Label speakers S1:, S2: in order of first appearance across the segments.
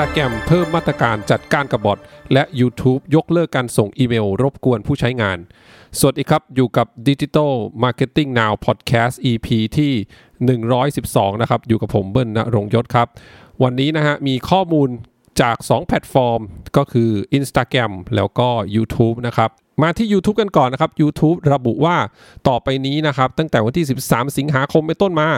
S1: Instagram เพิ่มมาตรการจัดการกับบอทและ YouTube ยกเลิกการส่งอีเมลรบกวนผู้ใช้งาน สวัสดีครับอยู่กับ Digital Marketing Now Podcast EP ที่ 112 นะครับ อยู่กับผมเบิ้ลณรงยศครับ วันนี้นะฮะมีข้อมูล จาก 2 แพลตฟอร์ม ก็คือ Instagram แล้วก็ YouTube นะครับมาที่ YouTube กันก่อนนะครับ YouTube ระบุว่าต่อไปนี้นะครับ ตั้งแต่วันที่ 13 สิงหาคมเป็นต้นมา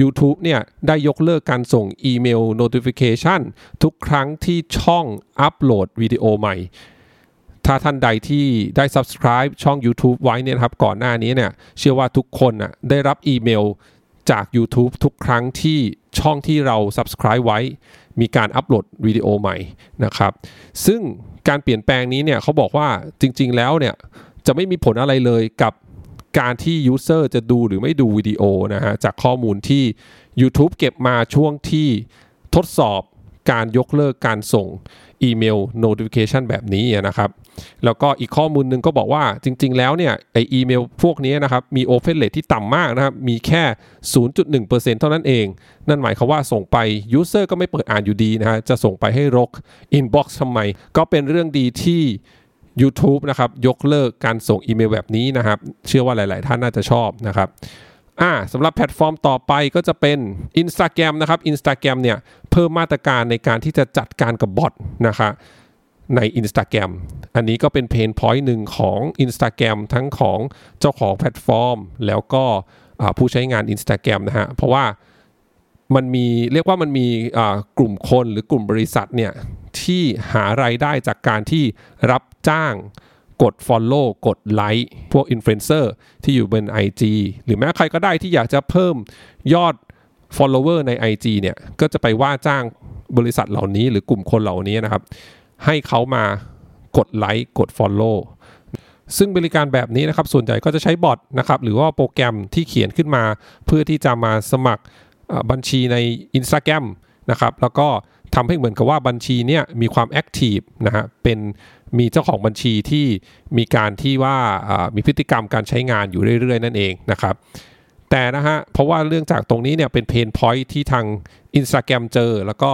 S1: YouTube เนี่ย ได้ยกเลิกการส่งอีเมล notification ทุกครั้งที่ช่องอัปโหลดวิดีโอใหม่ ถ้าท่านใดที่ได้ subscribe ช่อง YouTube ไว้เนี่ยครับ ก่อนหน้านี้เนี่ย เชื่อว่าทุกคนน่ะได้รับอีเมล จาก YouTube ทุกครั้งที่ช่องที่เรา subscribe ไว้ มีการอัปโหลดวิดีโอใหม่นะครับ ซึ่งการเปลี่ยนแปลงนี้เนี่ยเขาบอกว่าจริง ๆ แล้วเนี่ยจะไม่มีผลอะไรเลยกับการที่ user จะดูหรือไม่ดูวิดีโอนะฮะจากข้อมูลที่ YouTube เก็บมาช่วงที่ทดสอบ การยกเลิกการส่งอีเมล notification แบบนี้นะครับ แล้วก็อีกข้อมูลหนึ่งก็บอกว่าจริง ๆ แล้วเนี่ยไออีเมลพวกนี้นะครับ มี open rate ที่ต่ำมากนะครับ มีแค่ 0.1%เท่านั้นเอง นั่นหมายความว่าส่งไป user ก็ไม่เปิดอ่านอยู่ดีนะฮะจะส่งไปให้รก inbox ทำไม ก็เป็นเรื่องดีที่ YouTube นะครับ ยกเลิกการส่งอีเมลแบบนี้นะครับ เชื่อว่าหลาย ๆ ท่านน่าจะชอบนะครับ อ่าสำหรับแพลตฟอร์มต่อไปก็จะเป็น Instagram นะครับ Instagram เนี่ยเพิ่มมาตรการในการที่จะจัดการกับ bot นะคะใน Instagram อันนี้ก็เป็น pain point หนึ่งของ Instagram ทั้งของเจ้าของแพลตฟอร์ม แล้วก็ผู้ใช้งาน Instagram นะฮะ เพราะว่ามันมีเรียกว่ามันมีกลุ่มคนหรือกลุ่มบริษัทเนี่ยที่หารายได้จากการที่รับจ้าง กด Follow กดไลค์พวกอินฟลูเอนเซอร์ที่อยู่บน IG หรือแม้ใครก็ได้ที่อยากจะเพิ่มยอด follower ใน IG เนี่ยก็จะไปว่าจ้างบริษัทเหล่านี้หรือกลุ่มคนเหล่านี้นะครับ ให้เขามากดไลค์กด Follow ซึ่งบริการแบบนี้นะครับ ส่วนใหญ่ก็จะใช้บอทนะครับ หรือว่าโปรแกรมที่เขียนขึ้นมา เพื่อที่จะมาสมัครบัญชีใน Instagram นะครับ แล้วก็ ทำให้เหมือนกับว่าบัญชีเนี่ยมีความ active นะฮะเป็นมีเจ้าของบัญชีที่มีการที่ว่ามีพฤติกรรมการใช้งานอยู่เรื่อย ๆ นั่นเองนะครับแต่นะฮะเพราะว่าเรื่องจากตรงนี้เนี่ยเป็น pain point ที่ทาง Instagram เจอ แล้วก็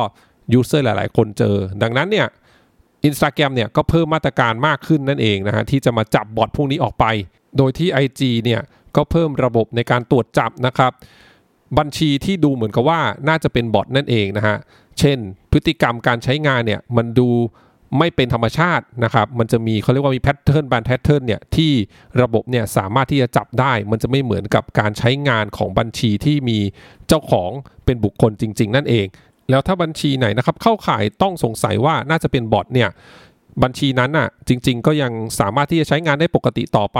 S1: user หลาย ๆ คนเจอ ดังนั้นเนี่ยอินสตาแกรมเนี่ยก็เพิ่มมาตรการมากขึ้นนั่นเองนะฮะที่จะมาจับบอทพวกนี้ออกไป โดยที่ IG เนี่ยก็เพิ่มระบบในการตรวจจับนะครับ บัญชีที่ดูเหมือนกับว่าน่าจะเป็นบอทนั่นเองนะฮะ เช่น พฤติกรรมการใช้งานเนี่ยมันดูไม่เป็นธรรมชาตินะครับ มันจะมีเขาเรียกว่ามี pattern บาง pattern เนี่ยที่ระบบเนี่ยสามารถที่จะจับได้ มันจะไม่เหมือนกับการใช้งานของบัญชีที่มีเจ้าของเป็นบุคคลจริง ๆ นั่นเอง แล้วถ้าบัญชีไหนนะครับเข้าข่ายต้องสงสัยว่าน่าจะเป็นบอทเนี่ย บัญชีนั้นน่ะจริง ๆ ก็ยังสามารถที่จะใช้งานได้ปกติต่อไป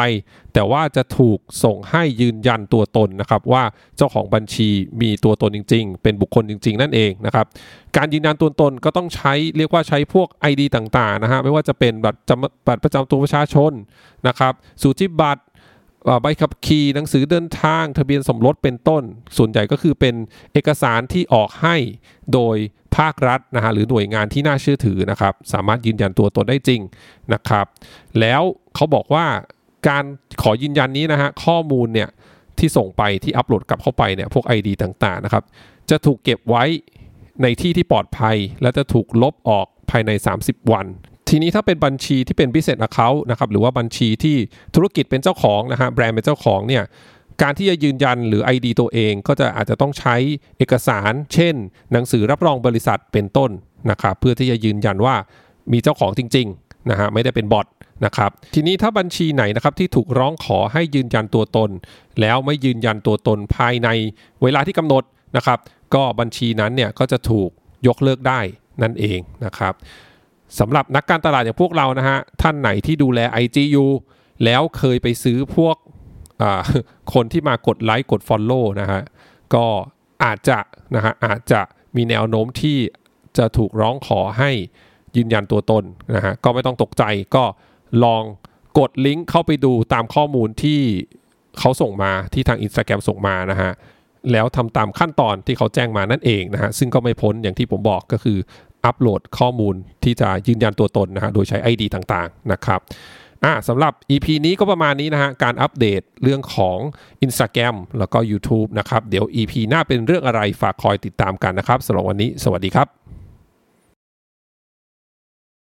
S1: แต่ว่าจะถูกส่งให้ยืนยันตัวตนนะครับ ว่าเจ้าของบัญชีมีตัวตนจริง ๆ เป็นบุคคลจริง ๆ นั่นเองนะครับการยืนยันตัวตนก็ต้องใช้เรียกว่าใช้พวก ID ต่างๆนะฮะไม่ว่าจะเป็นบัตรบัตรประจำตัวประชาชนนะครับสูจิบัตร ใบขับขี่หนังสือเดินทาง ทะเบียนสมรสเป็นต้น ส่วนใหญ่ก็คือเป็นเอกสารที่ออกให้โดยภาครัฐนะฮะหรือหน่วยงานที่น่าเชื่อถือนะครับ สามารถยืนยันตัวตนได้จริงนะครับ แล้วเขาบอกว่าการขอยืนยันนี้นะฮะข้อมูลเนี่ยที่ส่งไปที่อัปโหลดกลับเข้าไปเนี่ยพวก ID ต่างๆนะครับ จะถูกเก็บไว้ในที่ที่ปลอดภัย และจะถูกลบออกภายใน 30 วัน ทีนี้ถ้าเป็นบัญชีที่เป็น business account นะครับหรือว่าบัญชีที่ธุรกิจเป็นเจ้าของนะฮะแบรนด์เป็นเจ้าของเนี่ยการที่จะยืนยันหรือ ID ตัวเองก็จะอาจจะต้องใช้เอกสาร เช่น หนังสือรับรองบริษัทเป็นต้นนะครับเพื่อที่จะยืนยันว่ามีเจ้าของจริงๆนะฮะไม่ได้เป็นบอทนะครับทีนี้ถ้าบัญชีไหนนะครับที่ถูกร้องขอให้ยืนยันตัวตน แล้วไม่ยืนยันตัวตนภายในเวลาที่กำหนดนะครับ ก็บัญชีนั้นเนี่ยก็จะถูกยกเลิกได้นั่นเองนะครับ สำหรับนักการตลาดอย่างพวกเรานะฮะ ท่านไหนที่ดูแล IGU แล้วเคยไปซื้อพวกคนที่มากดไลค์กด Follow นะฮะ ก็อาจจะนะฮะอาจจะมีแนวโน้มที่จะถูกร้องขอให้ยืนยันตัวตนนะฮะ ก็ไม่ต้องตกใจก็ลองกดลิงก์เข้าไปดูตามข้อมูลที่เขาส่งมาที่ทาง Instagram ส่งมานะฮะแล้วทำตามขั้นตอนที่เขาแจ้งมานั่นเองนะฮะซึ่งก็ไม่พ้นอย่างที่ผมบอกก็คือ อัปโหลดข้อมูลที่จะยืนยันตัวตนนะฮะโดยใช้ ID ต่างๆนะครับอะสำหรับ EP นี้ก็ประมาณนี้นะฮะการอัปเดตเรื่องของ Instagram แล้วก็ YouTube นะครับ เดี๋ยว EP หน้าเป็นเรื่องอะไรฝากคอยติดตามกันนะครับสำหรับวันนี้ สวัสดีครับ